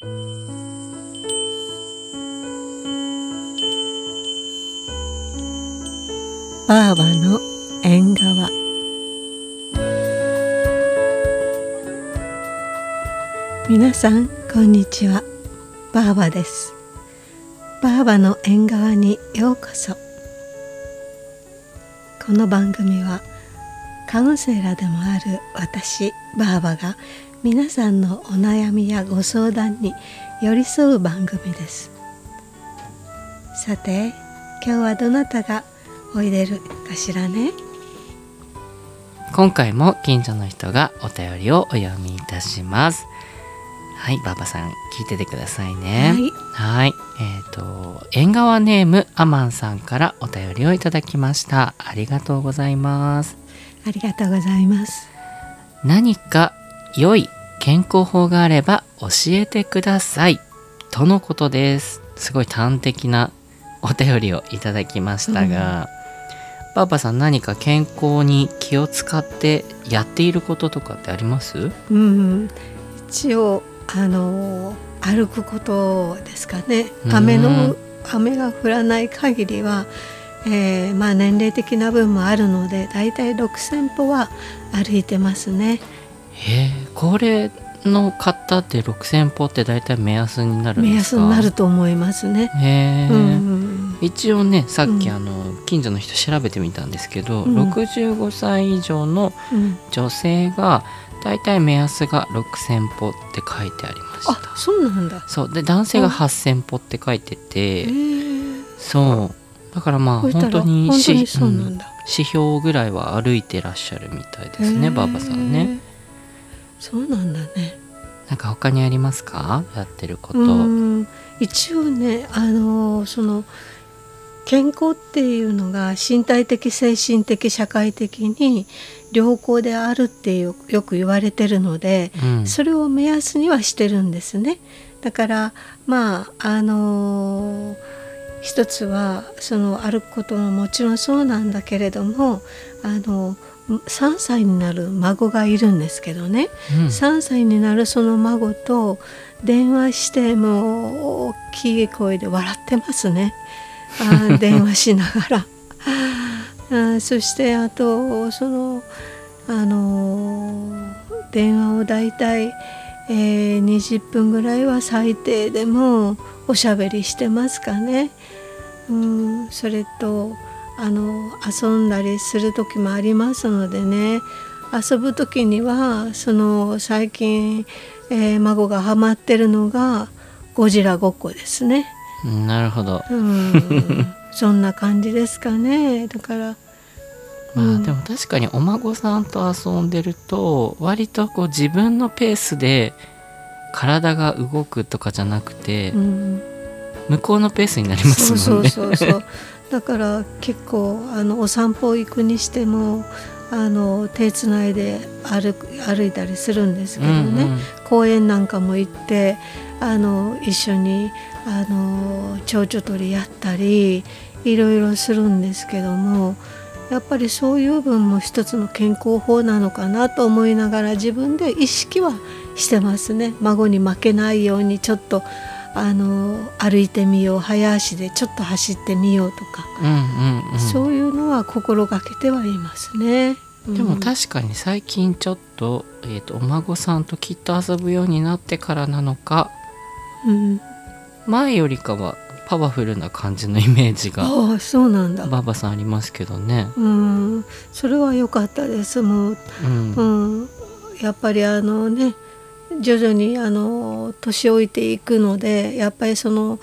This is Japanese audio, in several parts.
ばあばの縁側。皆さんこんにちは。ばあばです。ばあばの縁側にようこそ。この番組はカウンセラーでもある私ばあばが皆さんのお悩みやご相談に寄り添う番組です。さて今日はどなたがおいでるかしらね？今回も近所の人がお便りをお読みいたします。はいばあばさん聞いててくださいね。はい。えっ、ー、と縁側ネームアマンさんからお便りをいただきました。ありがとうございます。ありがとうございます。何か良い健康法があれば教えてください。とのことです。すごい端的なお便りをいただきましたが、うん、パパさん何か健康に気を使ってやっていることとかってあります？うん。一応あの歩くことですかね。雨の雨が降らない限りは、えー、まあ年齢的な分もあるのでだいたい6,000歩は歩いてますね。へえ高齢の方って6,000歩って大体目安になる目安になると思いますね。へえ、うん、一応ねさっきあの、近所の人調べてみたんですけど、うん、65歳以上の女性が大体目安が6,000歩って書いてありました。あそうなんだ。そう。で男性が8,000歩って書いててそう。だからまあ本当にし、指標ぐらいは歩いてらっしゃるみたいですねばあばさんね。そうなんだね。なんか他にありますか？やってること。一応ねあのその健康っていうのが身体的精神的社会的に良好であるってよく言われてるので、うん、それを目安にはしてるんですね。だからまああの一つはその歩くことももちろんそうなんだけれどもあの3歳になる孫がいるんですけどね、うん、3歳になるその孫と電話してもう大きい声で笑ってますね。あ 電話しながら。あそしてあとそのあの電話をだいたい、えー、20分ぐらいは最低でもおしゃべりしてますかね。うん、それとあの遊んだりする時もありますのでね。遊ぶ時にはその最近、えー、孫がハマってるのがゴジラごっこですね。なるほど、うん、そんな感じですかね。だから。まあでも確かにお孫さんと遊んでると割とこう自分のペースで体が動くとかじゃなくて、うん、向こうのペースになりますもんね。そうそうそう。だから結構あのお散歩行くにしてもあの手つないで歩歩いたりするんですけどね、うんうん、公園なんかも行ってあの一緒にあの蝶々取りやったりいろいろするんですけどもやっぱりそういう分も一つの健康法なのかなと思いながら自分で意識はしてますね。孫に負けないようにちょっとあの歩いてみよう早足でちょっと走ってみようとか、うんうんうん、そういうのは心がけてはいますね。でも確かに最近ちょっと,、えーと、お孫さんときっと遊ぶようになってからなのか、うん、前よりかはパワフルな感じのイメージがあそうなんだ。ばばさんありますけどね。うん。それは良かったですもう、うん、うん、やっぱりあのね徐々にあの年老いていくのでやっぱりその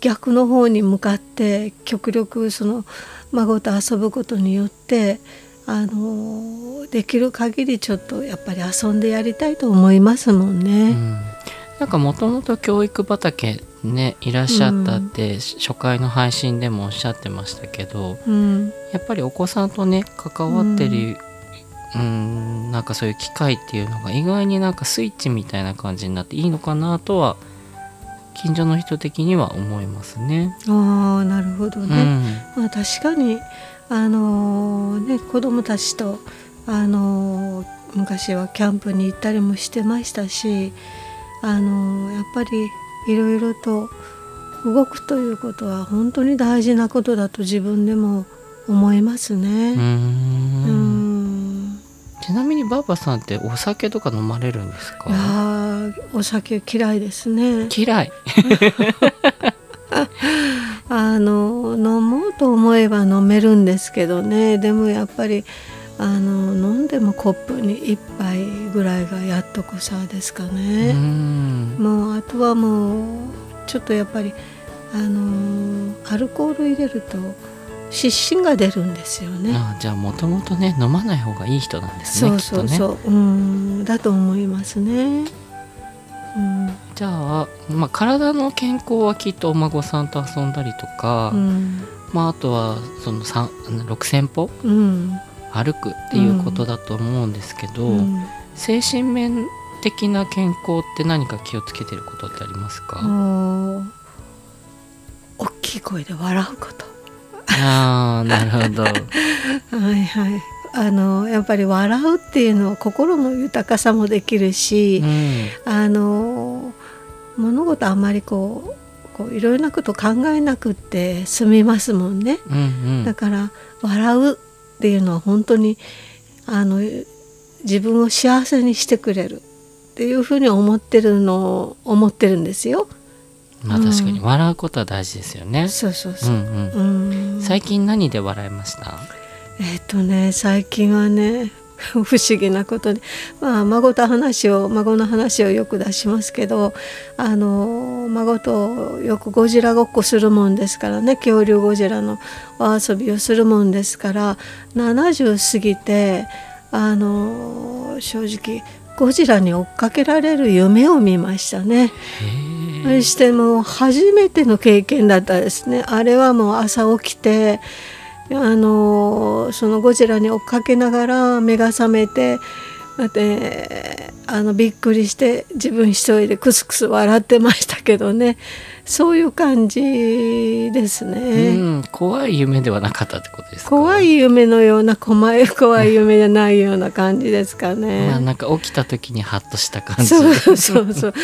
逆の方に向かって極力その孫と遊ぶことによってあのできる限りちょっとやっぱり遊んでやりたいと思いますもんね。うん、なんかもともと教育畑ねいらっしゃったって、うん、初回の配信でもおっしゃってましたけど、うん、やっぱりお子さんとね関わってるうんなんかそういう機械っていうのが意外になんかスイッチみたいな感じになっていいのかなとは近所の人的には思いますね。あなるほどね、うん、まあ、確かにあのー、ね子供たちとあのー、昔はキャンプに行ったりもしてましたしあのやっぱりいろいろと動くということは本当に大事なことだと自分でも思いますね。うんちなみにばあばさんってお酒とか飲まれるんですか？いやお酒嫌いですね。嫌い。あの飲もうと思えば飲めるんですけどね。でもやっぱりあの飲んでもコップに1杯ぐらいがやっとこさですかね。もうあとはもうちょっとやっぱりあのアルコール入れると湿疹が出るんですよね。あじゃあもともとね飲まない方がいい人なんですねそうそうそう、ね、うんだと思いますね。うん、じゃあ、まあ、体の健康はきっとお孫さんと遊んだりとか、うん、まあ、あとはその6,000歩、うん、歩くっていうことだと思うんですけど、うん、精神面的な健康って何か気をつけてることってありますか？大きい声で笑うことああなるほど。はいはい。あのやっぱり笑うっていうのは心の豊かさもできるし、うん、あの物事あんまりこうこういろいろなこと考えなくって済みますもんね、うんうん、だから笑うっていうのは本当にあの自分を幸せにしてくれるっていうふうに思ってるのを思ってるんですよ。まあ確かに笑うことは大事ですよね。うん、そうそうそう。うんうん、最近何で笑いました？えっ、ー、とね最近はね 不思議なことに、まあ、孫と話を孫の話をよく出しますけどあの孫とよくゴジラごっこするもんですからね恐竜ゴジラのお遊びをするもんですから70過ぎてあの正直ゴジラに追っかけられる夢を見ましたね。そしても初めての経験だったですね。あれはもう朝起きてあのそのゴジラに追っかけながら目が覚めてってあのびっくりして自分一人でクスクス笑ってましたけどねそういう感じですね、うん、怖い夢ではなかったってことですか？怖い夢のような怖い怖い夢じゃないような感じですかね。まあなんか起きた時にハッとした感じ。そうそうそう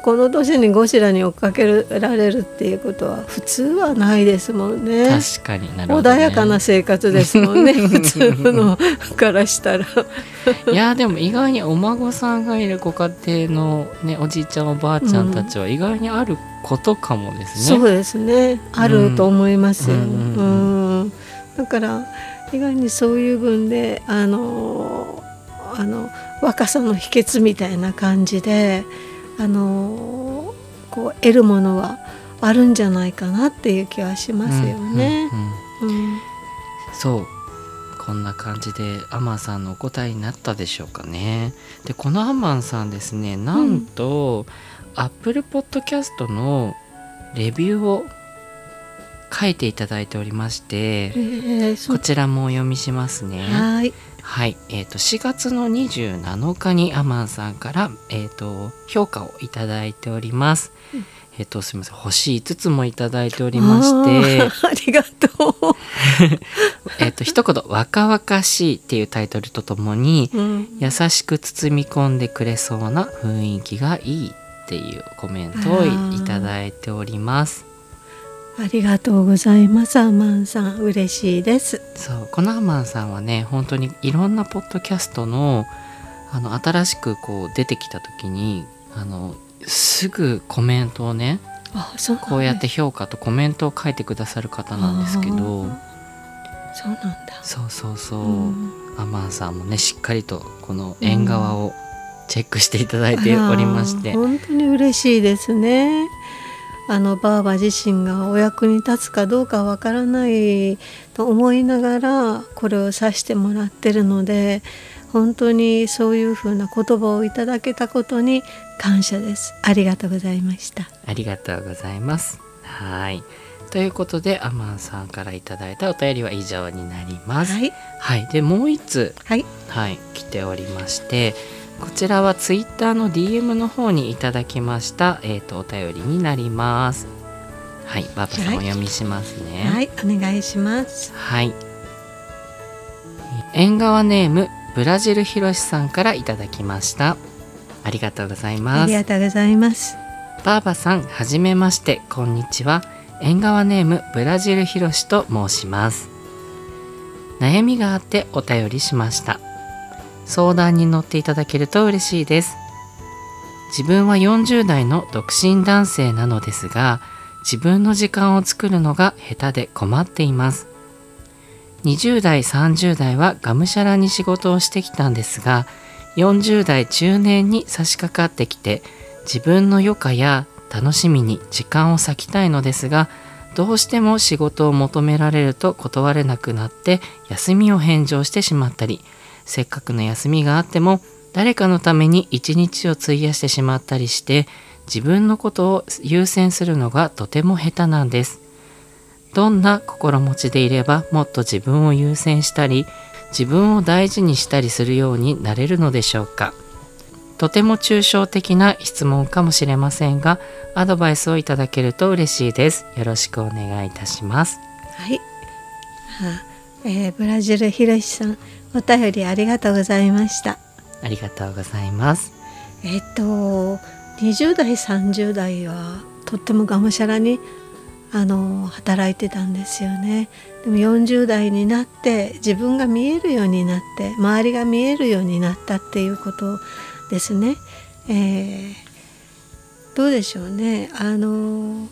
こ の年にゴジラに追っかけられるっていうことは普通はないですもんね。確かにね、穏やかな生活ですもんね。普通のからしたら。いやでも意外にお孫さんがいるご家庭のねおじいちゃんおばあちゃんたちは意外にあることかもですね。そうですねあると思いますよ。うん、うん、だから意外にそういう分であのあの若さの秘訣みたいな感じであのこう得るものはあるんじゃないかなっていう気はしますよね。そうこんな感じでアマンさんのお答えになったでしょうかね。でこのアマンさんですねなんと、うんアップルポッドキャストのレビューを書いていただいておりまして、えー、こちらもお読みしますね。はい。はい、えーと、4月の27日にアマンさんから、えーと、評価をいただいております。うん、えっ、ー、とすみません。星5つもいただいておりまして。ありがとう。えっと一言「若々しい」っていうタイトルとともに、うん、優しく包み込んでくれそうな雰囲気がいいっていうコメントをいただいております。ありがとうございます。アマンさん嬉しいです。そうこのアマンさんはね本当にいろんなポッドキャストのあの新しくこう出てきた時にあのすぐコメントをねこうやって評価とコメントを書いてくださる方なんですけど。そうなんだ。そうそうそう、うん、アマンさんもねしっかりとこの縁側をチェックしていただいておりまして。本当に嬉しいですね。あのばあば自身がお役に立つかどうかわからないと思いながらこれをさしてもらってるので本当にそういうふうな言葉をいただけたことに感謝です。ありがとうございました。ありがとうございます。はい。ということでアマンさんからいただいたお便りは以上になります。はい、はい、でもう一つ、はい、はい、来ておりましてこちらはツイッターの DM の方にいただきました、えーと、お便りになります。はいバーバさんお読みしますね。はい、お願いします。はい。縁側ネームブラジルひろしさんからいただきました。ありがとうございます。ありがとうございます。ばあばさんはじめまして。こんにちは。縁側ネームブラジルひろしと申します。悩みがあってお便りしました相談に乗っていただけると嬉しいです。自分は40代の独身男性なのですが自分の時間を作るのが下手で困っています。20代30代はがむしゃらに仕事をしてきたんですが40代中年に差し掛かってきて自分の余暇や楽しみに時間を割きたいのですがどうしても仕事を求められると断れなくなって休みを返上してしまったりせっかくの休みがあっても誰かのために一日を費やしてしまったりして自分のことを優先するのがとても下手なんです。どんな心持ちでいればもっと自分を優先したり自分を大事にしたりするようになれるのでしょうか。とても抽象的な質問かもしれませんがアドバイスをいただけると嬉しいです。よろしくお願いいたします。はい、はあえー、ブラジルひろしさん。お便りありがとうございました。ありがとうございます。えっと20代30代はとってもがむしゃらにあの働いてたんですよね。でも40代になって自分が見えるようになって周りが見えるようになったっていうことですね、えー、どうでしょうね。あの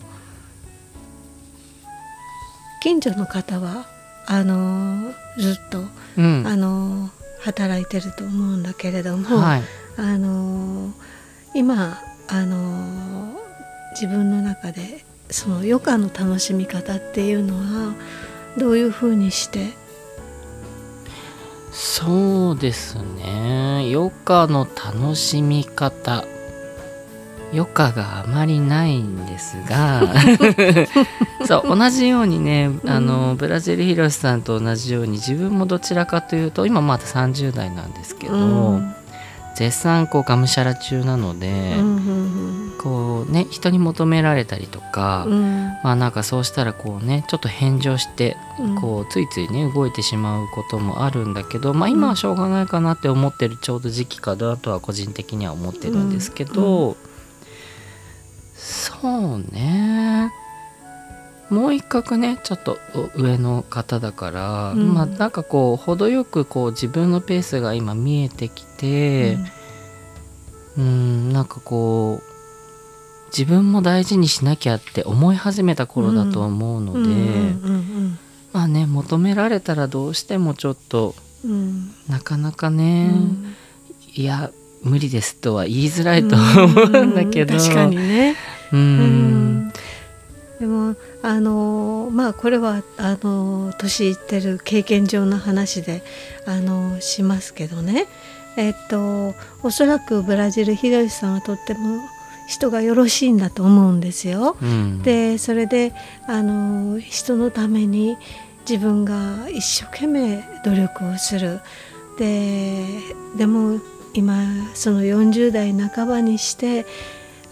近所の方はあのずっと、うん、あの働いてると思うんだけれども、はい、あの今あの自分の中でその余暇の楽しみ方っていうのはどういうふうにして？そうですね。余暇の楽しみ方余暇があまりないんですが。そう同じようにねあの、ブラジルヒロシさんと同じように自分もどちらかというと今まだ30代なんですけど、うん、絶賛こうがむしゃら中なので、うんうんうん、こうね人に求められたりとか、うん、まあなんかそうしたらこうねちょっと返上して、こうついついね動いてしまうこともあるんだけど、まあ、今はしょうがないかなって思ってるちょうど時期かなとは個人的には思ってるんですけど、うん、そうね。もう一角ねちょっと上の方だから、うん、まあなんかこう程よくこう自分のペースが今見えてきてうんなんかこう自分も大事にしなきゃって思い始めた頃だと思うのでまあね求められたらどうしてもちょっと、うん、なかなかね、うん、いや無理ですとは言いづらいと思うんだけど、確かにねうん。でもあのまあこれはあの年いってる経験上の話であのしますけどね。えっとおそらくブラジル秀吉さんはとっても人がよろしいんだと思うんですよ。うん、でそれであの人のために自分が一生懸命努力をする。ででも今その40代半ばにして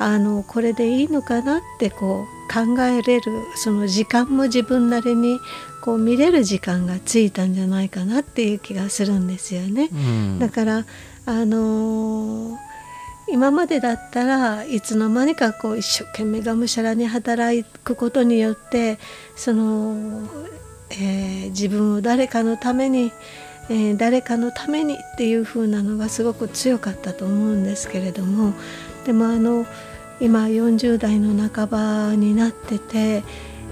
あのこれでいいのかなってこう考えれるその時間も自分なりにこう見れる時間がついたんじゃないかなっていう気がするんですよね。うん、だからあのー、今までだったらいつの間にかこう一生懸命がむしゃらに働くことによってその、えー、自分を誰かのためにえー、誰かのためにっていう風なのがすごく強かったと思うんですけれどもでもあの今40代の半ばになってて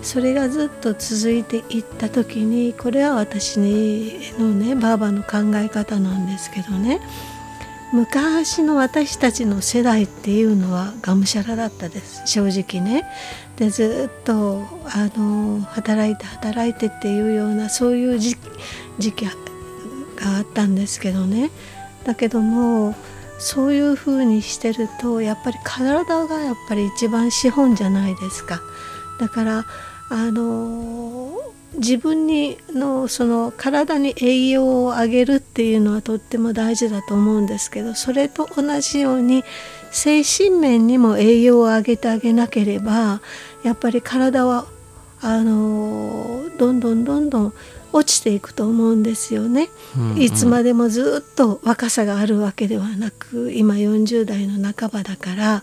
それがずっと続いていった時にこれは私のねばあばの考え方なんですけどね。昔の私たちの世代っていうのはがむしゃらだったです。正直ね。でずっとあの働いて働いてっていうようなそういう時期があったんですけどね。だけどもそういうふうにしてるとやっぱり体がやっぱり一番資本じゃないですか。だからあの自分にのその体に栄養をあげるっていうのはとっても大事だと思うんですけどそれと同じように精神面にも栄養をあげてあげなければやっぱり体はあのどんどんどんどん落ちていくと思うんですよね、うんうん、いつまでもずっと若さがあるわけではなく今40代の半ばだから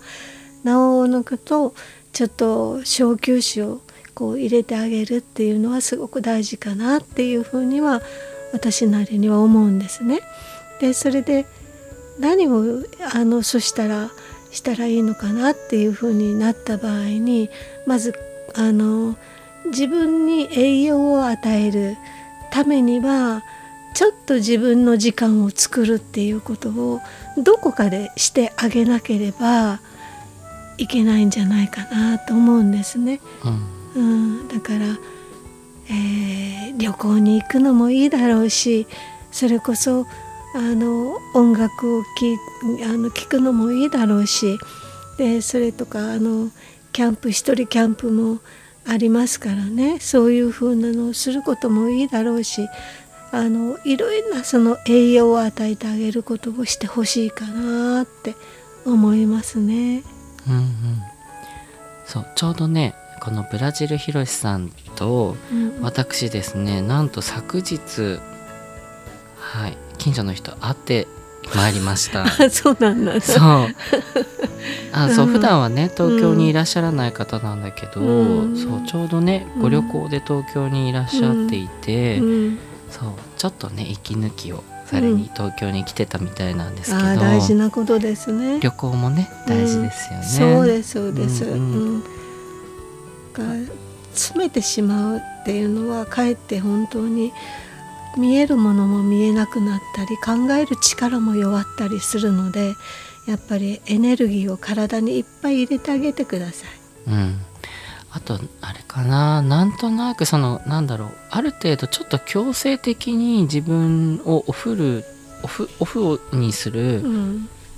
なおのくとちょっと小休止をこう入れてあげるっていうのはすごく大事かなっていうふうには私なりには思うんですね。でそれで何をあのそしたらしたらいいのかなっていうふうになった場合にまずあの自分に栄養を与えるためにはちょっと自分の時間を作るっていうことをどこかでしてあげなければいけないんじゃないかなと思うんですね。うん、うん、だから、えー、旅行に行くのもいいだろうしそれこそあの音楽をきあの聞くのもいいだろうしでそれとかあのキャンプ一人キャンプもありますからね。そういうふうなのをすることもいいだろうしあのいろいろなその栄養を与えてあげることをしてほしいかなって思いますね。うんうん、そうちょうどねこのブラジルひろしさんと私ですね、うん、なんと昨日はい近所の人会ってまいりました。そうなんだ。そう。あ、そう、普段はね、東京にいらっしゃらない方なんだけど、うん、そう、ちょうどね、ご旅行で東京にいらっしゃっていて。うん、そう、ちょっとね、息抜きをされに東京に来てたみたいなんですけど、うん、大事なことですね。旅行もね大事ですよね、そうですそうです、うん。が詰めてしまうっていうのはかえって本当に見えるものも見えなくなったり考える力も弱ったりするのでやっぱりエネルギーを体にいっぱい入れてあげてください。うん。あとあれかな。なんとなくそのなんだろう。ある程度ちょっと強制的に自分をお風呂オフオフにする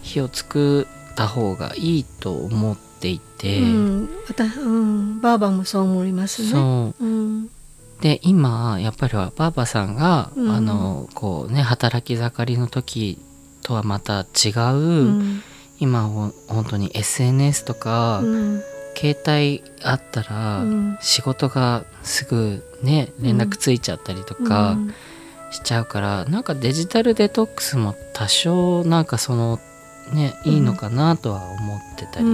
日を作った方がいいと思っていて、うん、うん、ばあばもそう思いますね。そう、うんで今やっぱりはばあばさんが、うん、あのこうね働き盛りの時とはまた違う、うん、今本当に SNS とか、うん、携帯あったら、仕事がすぐね連絡ついちゃったりとかしちゃうから、なんかデジタルデトックスも多少なんかそのねいいのかなとは思ってたり、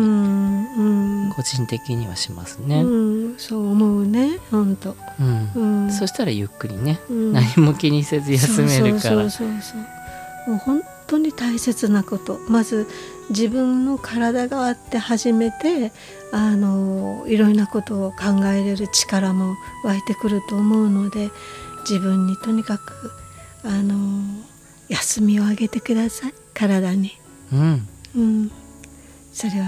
個人的にはしますね。そう思うね本当、うん。そしたらゆっくりね、何も気にせず休めるから。そうそうそう。もう本当に大切なこと。まず自分の体があって初めてあのいろんなことを考えれる力も湧いてくると思うので自分にとにかくあの休みをあげてください。体に。うん、うん、それは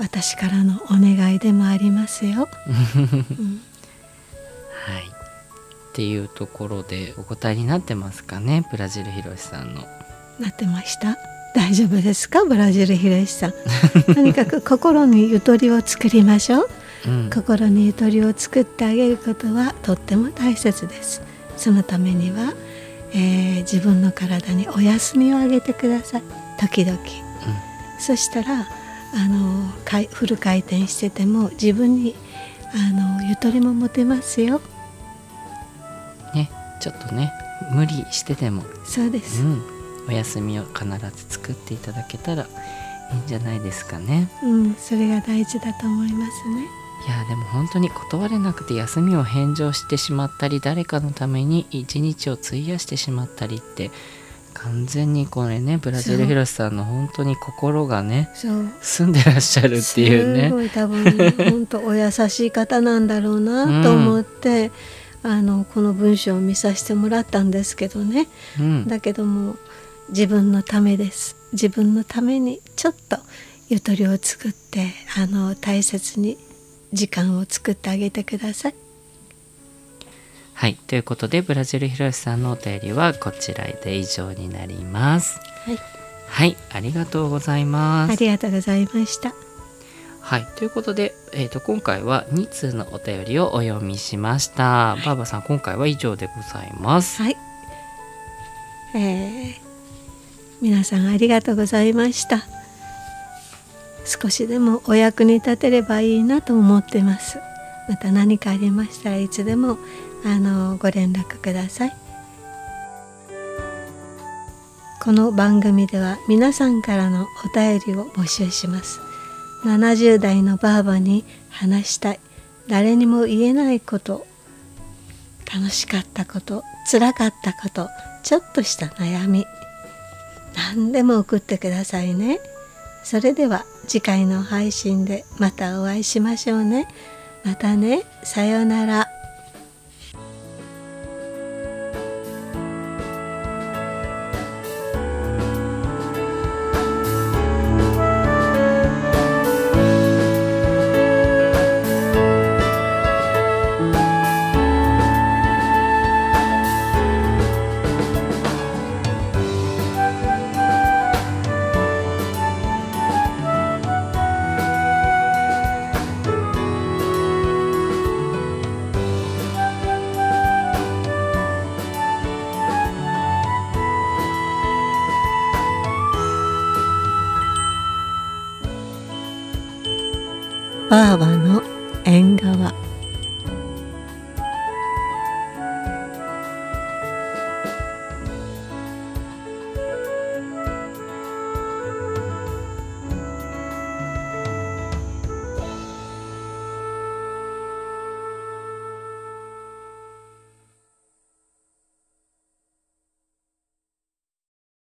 私からのお願いでもありますよ。うん、はいっていうところでお答えになってますかねブラジルひろしさんの。なってました大丈夫ですかブラジルひろしさん。とにかく心にゆとりを作りましょう。うん、心にゆとりを作ってあげることはとっても大切です。そのためには、えー、自分の体にお休みをあげてください。時々、うん、そしたらあのフル回転してても自分にあのゆとりも持てますよ。ねちょっとね無理してでもそうです、うん、お休みを必ず作っていただけたらいいんじゃないですかね。うん、それが大事だと思いますね。いやでも本当に断れなくて休みを返上してしまったり誰かのために一日を費やしてしまったりって完全にこれねブラジルヒロシさんの本当に心がね住んでらっしゃるっていうね。すごい多分本当お優しい方なんだろうなと思って、うん、あのこの文章を見させてもらったんですけどね、うん、だけども自分のためです。自分のためにちょっとゆとりを作ってあの大切に時間を作ってあげてください。はい。ということで、ブラジルひろしさんのお便りはこちらで以上になります。はい。はい。ありがとうございます。ありがとうございました。はい。ということで、えっ、ー、と、今回は2通のお便りをお読みしました。ばあばさん、今回は以上でございます。はい。えー、皆さんありがとうございました。少しでもお役に立てればいいなと思ってます。また何かありましたらいつでもあのご連絡ください。この番組では皆さんからのお便りを募集します。70代のばあばに話したい。誰にも言えないこと。楽しかったこと。つらかったこと。ちょっとした悩み。何でも送ってくださいね。それでは次回の配信でまたお会いしましょうね。またね。さようなら。ばあばの縁側